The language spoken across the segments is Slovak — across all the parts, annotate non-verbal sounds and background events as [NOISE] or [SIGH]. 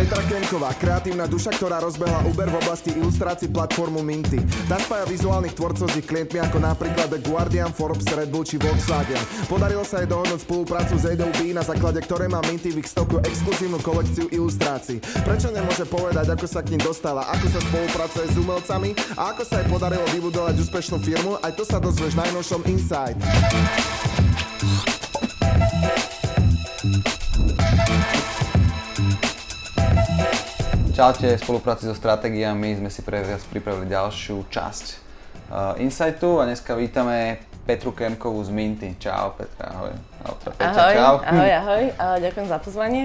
Petra Kenková, kreatívna duša, ktorá rozbehla Uber v oblasti ilustrácií platformu Minty. Tá spája vizuálnych tvorcov s ich klientmi ako napríklad The Guardian, Forbes, Red Bull či Volkswagen. Podarilo sa jej dohodnúť spoluprácu s Adobe, na základe ktorej má Minty v ich stoku exkluzívnu kolekciu ilustrácií. Prečo nemôže povedať, ako sa k ním dostala, ako sa spolupracuje s umelcami a ako sa jej podarilo vybudovať úspešnú firmu, aj to sa dozvieš v najnovšom Inside. Čaute, v spolupráci so stratégiami sme si pre vás pripravili ďalšiu časť uh, Insightu a dneska vítame Petru Kemkovú z Minty. Čau Petra, ahoj. Petra, ahoj, čau. ahoj, ahoj, ahoj, ďakujem za pozvanie.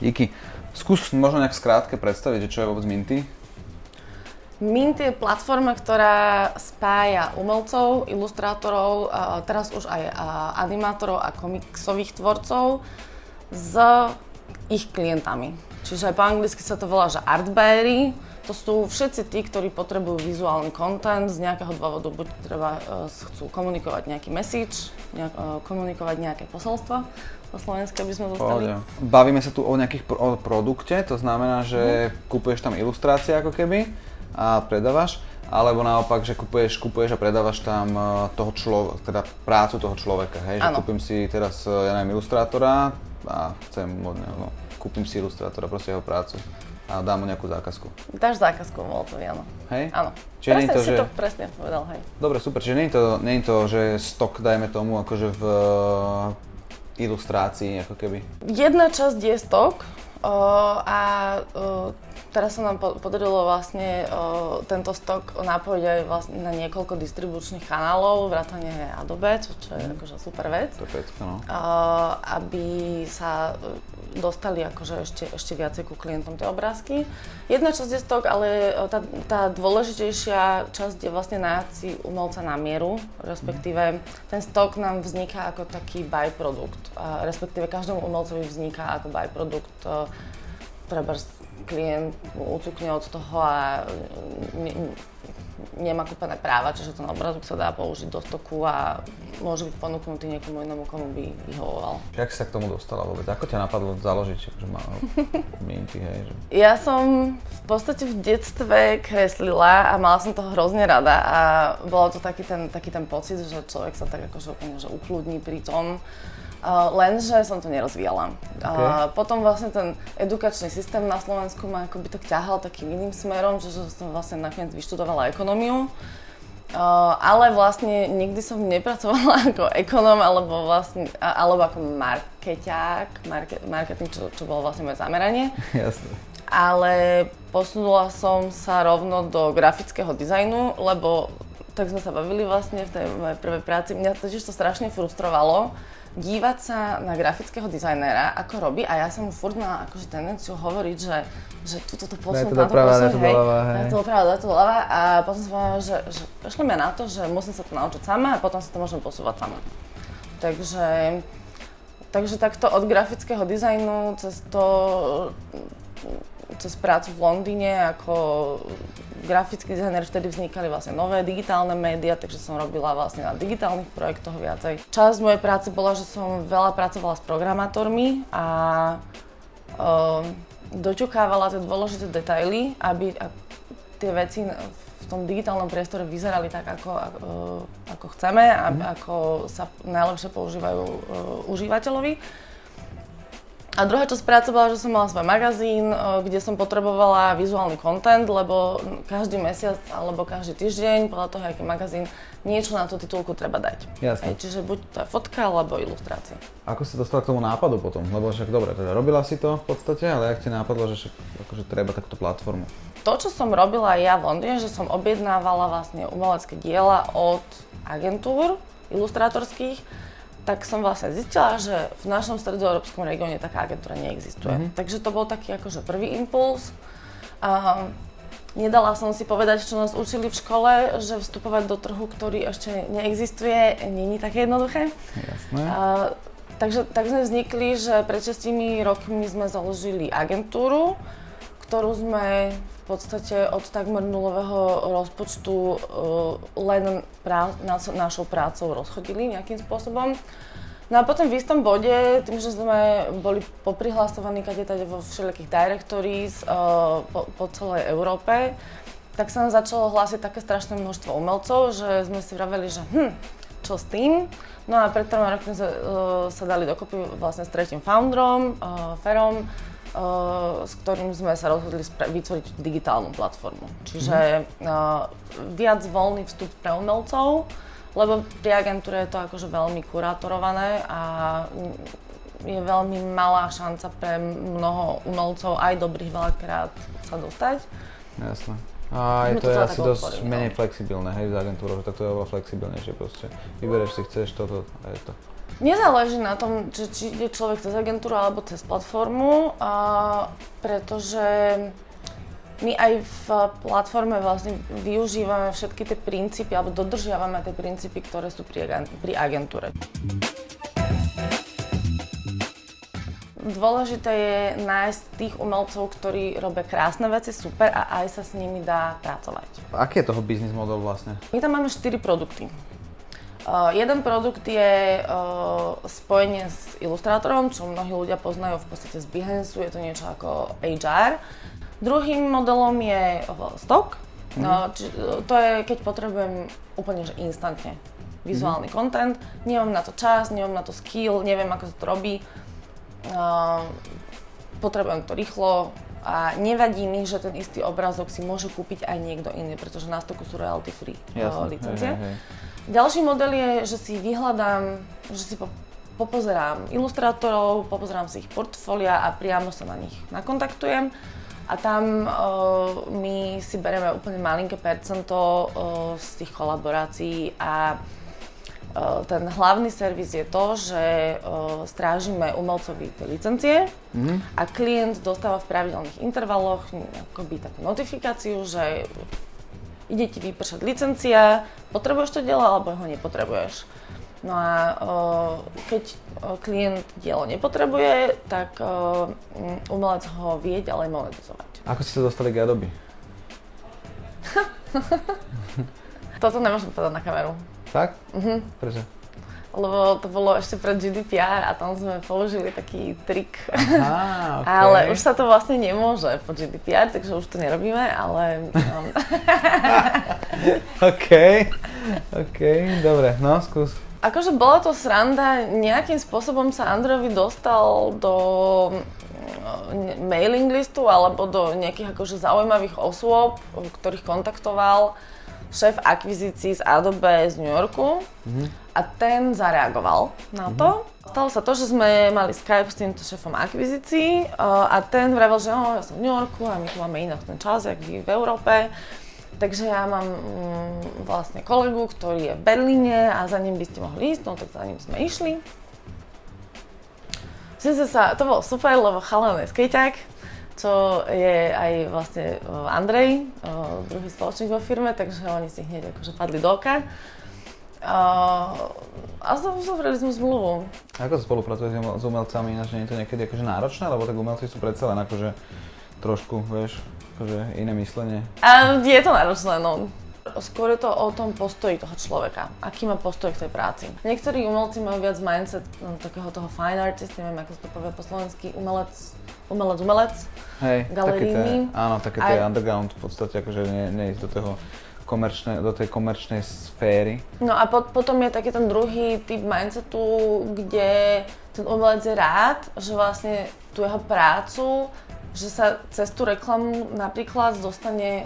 Díky. Skús možno nejak skrátke predstaviť, že čo je vôbec Minty? Mint je platforma, ktorá spája umelcov, ilustrátorov, teraz už aj animátorov a komiksových tvorcov s ich klientami. Čiže po anglicky sa to volá, že art buyery. To sú všetci tí, ktorí potrebujú vizuálny content z nejakého dôvodu, buď treba, uh, chcú komunikovať nejaký message, nejak, uh, komunikovať nejaké posolstvo, po slovensku by sme zostali. Bavíme sa tu o nejakých pro- o produkte, to znamená, že mm. kupuješ tam ilustrácie ako keby a predávaš, alebo naopak, že kupuješ, kupuješ a predávaš tam e, toho človeka, teda prácu toho človeka, hej? Že kúpim si teraz, ja neviem, ilustrátora a chcem od neho, no kúpim si ilustrátora, proste jeho prácu a dám mu nejakú zákazku. Dáš zákazku Moltovi, áno. Hej? Áno. Čiže presne to, si že... to presne povedal, hej. Dobre, super. Čiže nie je to, nie je to že stok, dajme tomu, akože v uh, ilustrácii, ako keby. Jedna časť je stok uh, a uh, Teraz sa nám podarilo vlastne uh, tento stok napojiť aj vlastne na niekoľko distribučných kanálov, vrátane Adobe, čo, čo je mm. akože super vec. To je no. Uh, aby sa dostali akože ešte, ešte viacej ku klientom tie obrázky. Jedna časť je stok, ale tá, tá dôležitejšia časť je vlastne nájsť umelca na mieru, respektíve ten stok nám vzniká ako taký byprodukt, uh, respektíve každému umelcovi vzniká ako byprodukt uh, treba klient ucukne od toho a ne, nemá kúpené práva, čiže ten obrazok sa dá použiť do stoku a môže byť ponúknutý niekomu inému, komu by vyhovoval. Jak si sa k tomu dostala vôbec? Ako ťa napadlo založiť že má minty, hej? Že... Ja som v podstate v detstve kreslila a mala som to hrozne rada a bolo to taký ten, taký ten pocit, že človek sa tak akože úplne že ukludní pri tom Uh, lenže som to nerozvíjala. Okay. Uh, potom vlastne ten edukačný systém na Slovensku ma akoby tak ťahal takým iným smerom, že som vlastne nakoniec vyštudovala ekonómiu. Uh, ale vlastne nikdy som nepracovala [LAUGHS] ako ekonóm alebo vlastne, alebo ako markeťák, market, marketing, čo, čo bolo vlastne moje zameranie. [LAUGHS] Jasne. Ale posunula som sa rovno do grafického dizajnu, lebo tak sme sa bavili vlastne v tej mojej prvej práci. Mňa totiž to strašne frustrovalo, dívať sa na grafického dizajnéra, ako robí a ja som mu furt mala akože tendenciu hovoriť, že, že túto to posun, to posun, hej, to doprava, to doľava a potom som povedala, že, že pošleme na to, že musím sa to naučiť sama a potom sa to môžem posúvať sama. Takže, takže takto od grafického dizajnu cez to cez prácu v Londýne ako grafický dizajner vtedy vznikali vlastne nové digitálne médiá, takže som robila vlastne na digitálnych projektoch viacej. Časť mojej práce bola, že som veľa pracovala s programátormi a uh, doťukávala tie dôležité detaily, aby tie veci v tom digitálnom priestore vyzerali tak, ako, ako, ako chceme a mm. ako sa najlepšie používajú uh, užívateľovi. A druhá časť práce bola, že som mala svoj magazín, kde som potrebovala vizuálny content, lebo každý mesiac alebo každý týždeň, podľa toho, aký magazín, niečo na tú titulku treba dať. Jasne. Aj, čiže buď to je fotka, alebo ilustrácia. Ako si dostala k tomu nápadu potom? Lebo však dobre, teda robila si to v podstate, ale ak ti nápadlo, že však, akože treba takúto platformu? To, čo som robila ja v Londýne, že som objednávala vlastne umelecké diela od agentúr ilustrátorských, tak som vlastne zistila, že v našom stredoeurópskom regióne taká agentúra neexistuje. Mm-hmm. Takže to bol taký akože prvý impuls. A nedala som si povedať, čo nás učili v škole, že vstupovať do trhu, ktorý ešte neexistuje, není také jednoduché. Jasné. A, takže tak sme vznikli, že pred 6 rokmi sme založili agentúru, ktorú sme v podstate od takmer nulového rozpočtu uh, len prá- našou prácou rozchodili nejakým spôsobom. No a potom v istom bode, tým, že sme boli poprihlasovaní kade vo všelijakých directories uh, po, po celej Európe, tak sa nám začalo hlásiť také strašné množstvo umelcov, že sme si vraveli, že hm, čo s tým? No a pred troma rokmi sme uh, sa dali dokopy vlastne s tretím founderom, uh, Ferom, s ktorým sme sa rozhodli vytvoriť digitálnu platformu. Čiže uh, viac voľný vstup pre umelcov, lebo pri agentúre je to akože veľmi kurátorované a je veľmi malá šanca pre mnoho umelcov, aj dobrých veľakrát, sa dostať. Jasné. A je to je teda asi dosť otvorím, no. menej flexibilné, hej, z agentúrou, že tak to je oveľa flexibilnejšie proste. Vybereš si, chceš toto a je to. Nezáleží na tom, či, či ide človek cez agentúru alebo cez platformu, a, pretože my aj v platforme vlastne využívame všetky tie princípy, alebo dodržiavame tie princípy, ktoré sú pri, pri agentúre. Dôležité je nájsť tých umelcov, ktorí robia krásne veci, super a aj sa s nimi dá pracovať. Aký je toho biznis model vlastne? My tam máme 4 produkty. Uh, jeden produkt je uh, spojenie s ilustrátorom, čo mnohí ľudia poznajú v podstate z Behance, je to niečo ako HR. Druhým modelom je uh, stock, mm. uh, či, to je keď potrebujem úplne že instantne vizuálny mm. content, nemám na to čas, nemám na to skill, neviem ako sa to robí, uh, potrebujem to rýchlo a nevadí mi, že ten istý obrázok si môže kúpiť aj niekto iný, pretože na stoku sú royalty free Jasné, licencie. hej, hej. Ďalší model je, že si vyhľadám, že si po, popozerám ilustrátorov, popozerám si ich portfólia a priamo sa na nich nakontaktujem. A tam uh, my si bereme úplne malinké percento uh, z tých kolaborácií a uh, ten hlavný servis je to, že uh, strážime umelcovi tie licencie Mhm. a klient dostáva v pravidelných intervaloch akoby takú notifikáciu, že ide ti vypršať licencia, potrebuješ to dielo alebo ho nepotrebuješ. No a keď klient dielo nepotrebuje, tak uh, umelec ho vie ďalej monetizovať. Ako ste sa dostali k Adobe? [LAUGHS] Toto nemôžem povedať na kameru, Tak? Mhm. Prečo? Lebo to bolo ešte pred GDPR a tam sme použili taký trik. Á, [LAUGHS] okay. Ale už sa to vlastne nemôže po GDPR, takže už to nerobíme, ale um, [LAUGHS] OK, OK, dobre, no skús. Akože bola to sranda, nejakým spôsobom sa Androvi dostal do mm, mailing listu alebo do nejakých akože zaujímavých osôb, ktorých kontaktoval šéf akvizícií z Adobe z New Yorku a ten zareagoval na to. Stalo sa to, že sme mali Skype s týmto šéfom akvizícií a ten vravel, že oh, ja som v New Yorku a my tu máme inak ten čas, jak vy v Európe. Takže ja mám mm, vlastne kolegu, ktorý je v Berlíne a za ním by ste mohli ísť, no tak za ním sme išli. Sice sa, to bolo super, lebo chalan je skejťak, čo je aj vlastne uh, Andrej, uh, druhý spoločník vo firme, takže oni si hneď akože padli do oka. A uzavreli sme zmluvu. Ako spolupracujete s umelcami, ináč nie je to niekedy akože náročné, lebo tak umelci sú predsa len akože trošku, vieš, akože iné myslenie. A je to náročné, no. Skôr je to o tom postoji toho človeka. Aký má postoj k tej práci. Niektorí umelci majú viac mindset no, takého toho fine artist, neviem ako to povie po slovensky, umelec, umelec, umelec. Hej, také tie, áno, také tie underground v podstate, akože ne, neísť do toho komerčné, do tej komerčnej sféry. No a po, potom je taký ten druhý typ mindsetu, kde ten umelec je rád, že vlastne tú jeho prácu, že sa cez tú reklamu napríklad dostane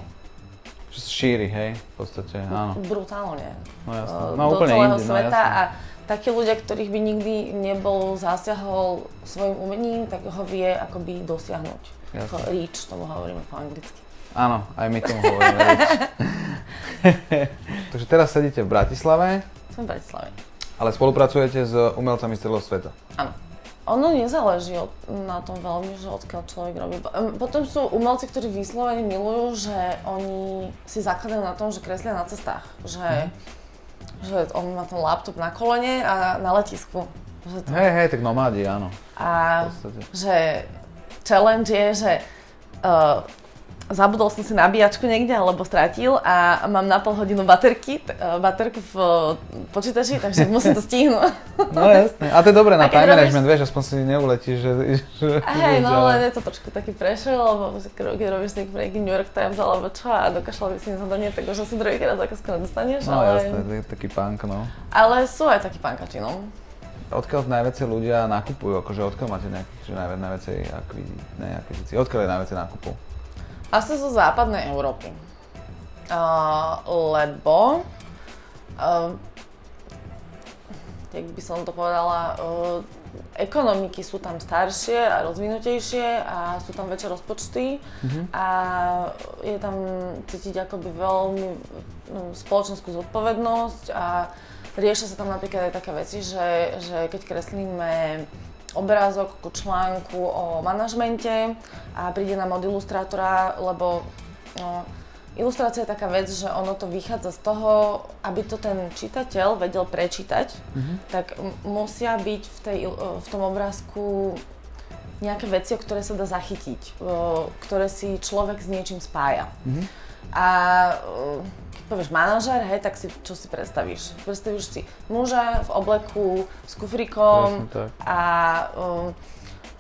Že šíri, hej, v podstate, áno. brutálne No jasné. eh, No do úplne celého inde, no sveta jasné. a takí ľudia, ktorých by nikdy nebol zasiahol svojim umením, tak ho vie akoby dosiahnuť. Jasné. Ako reach, tomu hovoríme po anglicky. Áno, aj my tomu hovoríme. [LAUGHS] Takže teraz sedíte v Bratislave, Som v Bratislave. ale spolupracujete s umelcami z celého sveta. Áno. Ono nezáleží od, na tom veľmi, že odkiaľ človek robí. Potom sú umelci, ktorí vyslovene milujú, že oni si zakladajú na tom, že kreslia na cestách. Že, že on má ten laptop na kolene a na letisku. Že to, Hej, hej, tak nomádi, áno. a že challenge je, že uh, zabudol som si nabíjačku niekde alebo stratil a mám na pol hodinu baterky, t- e, baterku v e, počítači, takže [LAUGHS] musím to stihnúť. No jasne. A to je dobré na time management, vieš, aspoň si neuletíš, že... [LAUGHS] že Hej, no ale je to trošku taký pressure, lebo keď robíš nejaký nejaký New York Times alebo čo a dokašľal by si zadanie, tak už asi druhýkrát zákazku nedostaneš, No ale, jasné, to je taký punk, no. ale sú aj takí pankači, no. Odkiaľ najviacej ľudia nakupujú, akože odkiaľ máte nejakých, že najviac, najviacej akvizícií, odkiaľ je najviacej nákupov? Asi zo západnej Európy. Uh, lebo, uh, jak by som to povedala, uh, ekonomiky sú tam staršie a rozvinutejšie a sú tam väčšie rozpočty a je tam cítiť akoby veľmi no, spoločenskú zodpovednosť a riešia sa tam napríklad aj také veci, že, že keď kreslíme obrázok ku článku o manažmente a príde nám od ilustrátora, lebo no, ilustrácia je taká vec, že ono to vychádza z toho, aby to ten čitateľ vedel prečítať, tak m- musia byť v, tej, il- v tom obrázku nejaké veci, o ktoré sa dá zachytiť, o, ktoré si človek s niečím spája. A o, keď povieš manažer, hej, tak si, čo si predstavíš? Predstavíš si muža v obleku s kufrikom a um,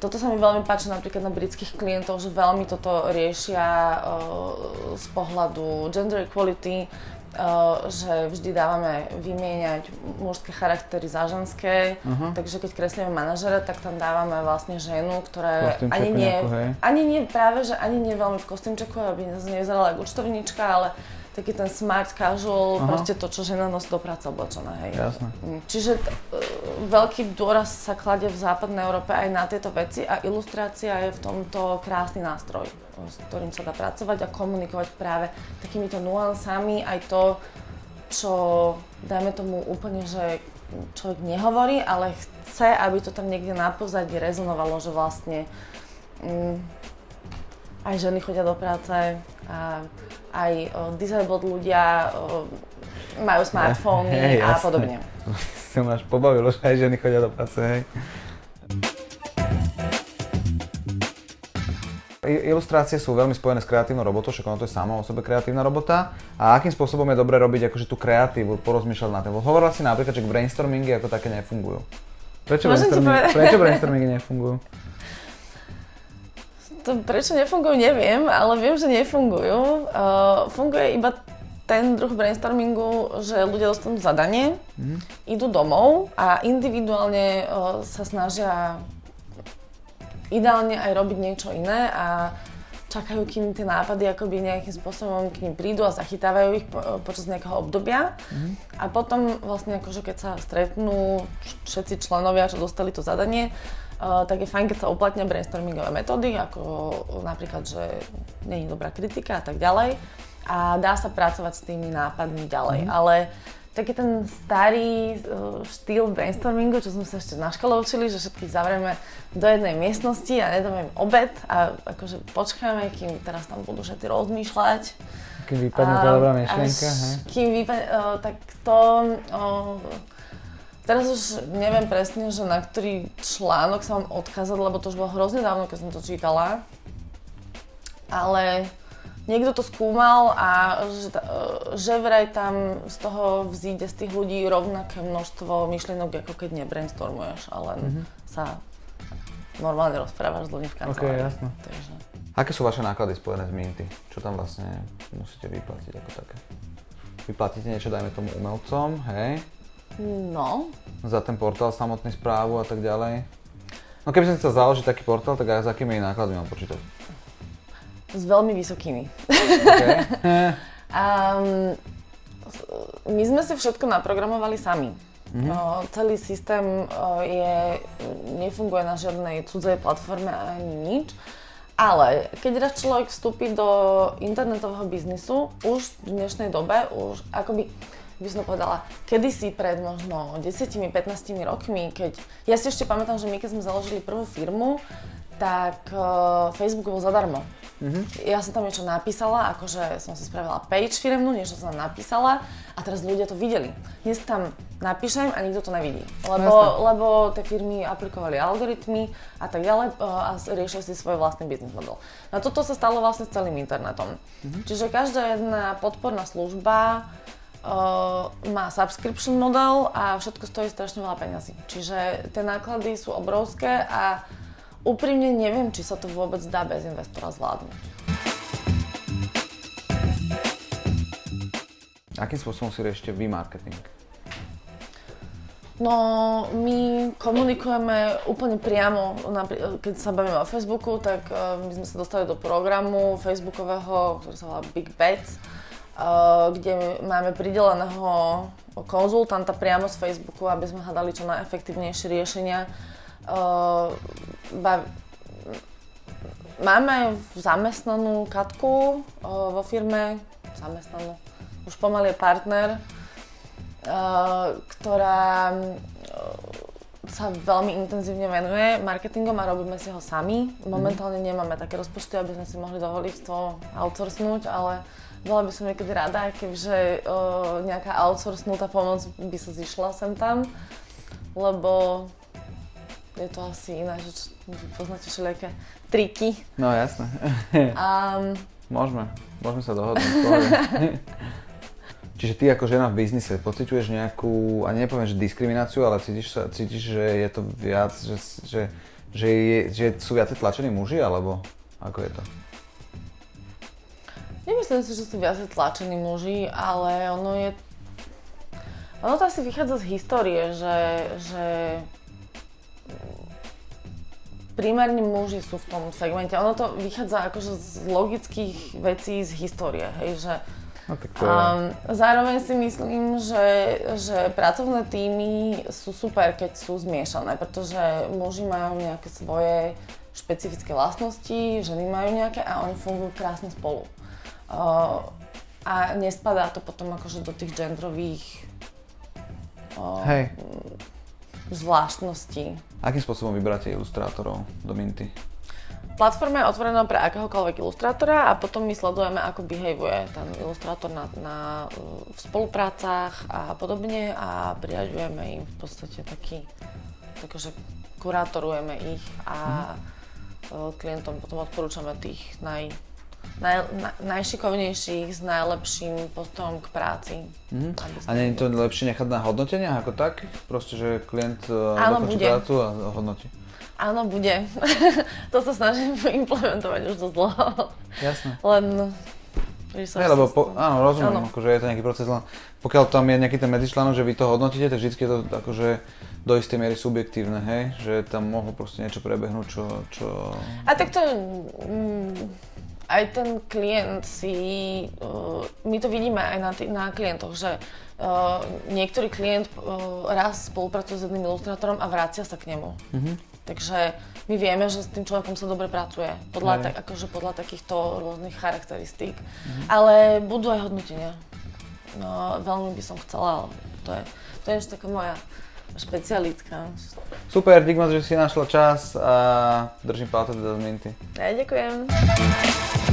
toto sa mi veľmi páči napríklad na britských klientov, že veľmi toto riešia uh, z pohľadu gender equality, uh, že vždy dávame vymieňať mužské charaktery za ženské, Mhm. takže keď kreslíme manažera, tak tam dávame vlastne ženu, ktorá ani nie, nejakú, hej. ani nie práve, že ani nie veľmi v kostýmčeku, aby nevyzerala ako účtovníčka, ale taký ten smart casual, Aha. proste to, čo žena nosí do práce oblečená, hej. Jasné. Mm, Čiže t- e, veľký dôraz sa kladie v západnej Európe aj na tieto veci a ilustrácia je v tomto krásny nástroj, s ktorým sa dá pracovať a komunikovať práve takýmito nuansami aj to, čo dajme tomu úplne, že človek nehovorí, ale chce, aby to tam niekde na pozadí rezonovalo, že vlastne mm, aj ženy chodia do práce, aj disabled ľudia majú smartfóny Hej, a jasné. podobne. [LAUGHS] Si ma až pobavilo, že aj ženy chodia do práce, hej. Ilustrácie sú veľmi spojené s kreatívnou robotou, však ono to je sama o sebe kreatívna robota. A akým spôsobom je dobre robiť akože tú kreatívu, porozmýšľať na tým? Hovorila si napríklad, že brainstormingy ako také nefungujú. Prečo, povedať? prečo brainstormingy nefungujú? [LAUGHS] To, prečo nefungujú, neviem, ale viem, že nefungujú. Uh, funguje iba ten druh brainstormingu, že ľudia dostanú zadanie, idú domov a individuálne uh, sa snažia ideálne aj robiť niečo iné a čakajú, kým tie nápady akoby nejakým spôsobom k ním prídu a zachytávajú ich po, počas nejakého obdobia. A potom vlastne akože keď sa stretnú všetci členovia, čo dostali to zadanie, uh, tak je fajn, keď sa uplatnia brainstormingové metódy, ako napríklad, že je dobrá kritika a tak ďalej. A dá sa pracovať s tými nápadmi ďalej. Ale taký ten starý uh, štýl brainstormingu, čo sme sa ešte na škole učili, že všetkých zavrieme do jednej miestnosti a nedáme im obed a akože počkáme, kým teraz tam budú všetci rozmýšľať. Kým vypadne tá dobrá až myšlienka, hej? Kým vypadne, uh, tak to... Uh, teraz už neviem presne, že na ktorý článok sa mám odkázať, lebo to už bolo hrozne dávno, keď som to čítala. Ale niekto to skúmal a že, že vraj tam z toho vzíde z tých ľudí rovnaké množstvo myšlienok, ako keď nebrainstormuješ, ale len Mhm. sa normálne rozprávaš s ľuďmi v kancelárii. jasné. Takže. Aké sú vaše náklady spojené s Minty? Čo tam vlastne musíte vyplatiť ako také? Vyplatíte niečo, dajme tomu umelcom, hej? No, Za ten portál samotný správu a tak ďalej? No keby som chcel založiť taký portál, tak aj s akými nákladmi mám počítať? s veľmi vysokými. Okay. [LAUGHS] [LAUGHS] Um, my sme si všetko naprogramovali sami. Mhm. O, celý systém je, nefunguje na žiadnej cudzej platforme ani nič. Ale keď raz človek vstúpi do internetového biznisu, už v dnešnej dobe, už akoby by som povedala, kedysi pred možno 10-15 rokmi, keď... Ja si ešte pamätám, že my keď sme založili prvú firmu, tak uh, Facebook bol zadarmo. Mm-hmm. Ja som tam niečo napísala, akože som si spravila page firemnú, niečo som tam napísala a teraz ľudia to videli. Dnes tam napíšem a nikto to nevidí. Lebo, lebo tie firmy aplikovali algoritmy a tak ďalej e, a riešili si svoj vlastný business model. No toto sa stalo vlastne s celým internetom. Mm-hmm. Čiže každá jedna podporná služba uh, má subscription model a všetko stojí strašne veľa peňazí. Čiže tie náklady sú obrovské a úprimne neviem, či sa to vôbec dá bez investora zvládnuť. Akým spôsobom si riešite vy marketing? No, my komunikujeme úplne priamo, keď sa bavíme o Facebooku, tak e, my sme sa dostali do programu facebookového, ktorý sa volá Big Bets, kde máme prideleného konzultanta priamo z Facebooku, aby sme hľadali čo najefektívnejšie riešenia. Uh, ba- máme zamestnanú Katku uh, vo firme, zamestnanú, už pomaly je partner, uh, ktorá uh, sa veľmi intenzívne venuje marketingom a robíme si ho sami. Momentálne nemáme také rozpočty, aby sme si mohli dovoliť to outsourcnúť, ale bola by som niekedy rada, kebyže uh, nejaká outsourcnutá pomoc by sa zišla sem tam, lebo je to asi iné, že poznáte všelijaké triky. No jasné. [LAUGHS] Um, môžeme, môžeme sa dohodnúť. [LAUGHS] Čiže ty ako žena v biznise pociťuješ nejakú, a nepoviem, že diskrimináciu, ale cítiš, sa, cítiš že je to viac, že, že, že, je, že sú viacej tlačení muži, alebo ako je to? Nemyslím si, že sú viacej tlačení muži, ale ono je... Ono to asi vychádza z histórie, že, že primárne muži sú v tom segmente. Ono to vychádza akože z logických vecí z histórie, hej, že No, um, zároveň si myslím, že, že pracovné týmy sú super, keď sú zmiešané, pretože muži majú nejaké svoje špecifické vlastnosti, ženy majú nejaké a oni fungujú krásne spolu. A nespadá to potom akože do tých genderových Hej zvláštnosti. Akým spôsobom vyberáte ilustrátorov do Minty? Platforma je otvorená pre akéhokoľvek ilustrátora a potom my sledujeme, ako behaveuje ten ilustrátor na, na, v spoluprácach a podobne a priaďujeme im v podstate taký, takže kurátorujeme ich a mm. klientom potom odporúčame tých naj, naj, na, najšikovnejších s najlepším postojom k práci. Mm. A nie je to lepšie nechať na hodnoteniach ako tak? Proste, že klient e, Áno, dokončí prácu a hodnotí? Áno, bude. [LAUGHS] to sa snažím [LAUGHS] implementovať už dosť dlho. Jasné. Len Hey, lebo po, áno, rozumiem, áno. Akože je to nejaký proces, len pokiaľ tam je nejaký ten medzičlánok, že vy to hodnotíte, tak vždy je to akože do istej miery subjektívne, hej? Že tam mohlo proste niečo prebehnúť, čo... čo... A tak to... Mm, aj ten klient si, uh, my to vidíme aj na, t- na klientoch, že uh, niektorý klient uh, raz spolupracuje s jedným ilustrátorom a vracia sa k nemu. Mm-hmm. Takže my vieme, že s tým človekom sa dobre pracuje, podľa, ta- akože podľa takýchto rôznych charakteristík. Mm-hmm. Ale budú aj hodnotenia. No, veľmi by som chcela, ale to je, to je ešte taká moja špecialitka. Super, dík moc, že si našla čas a držím palce do Minty. Ja ďakujem.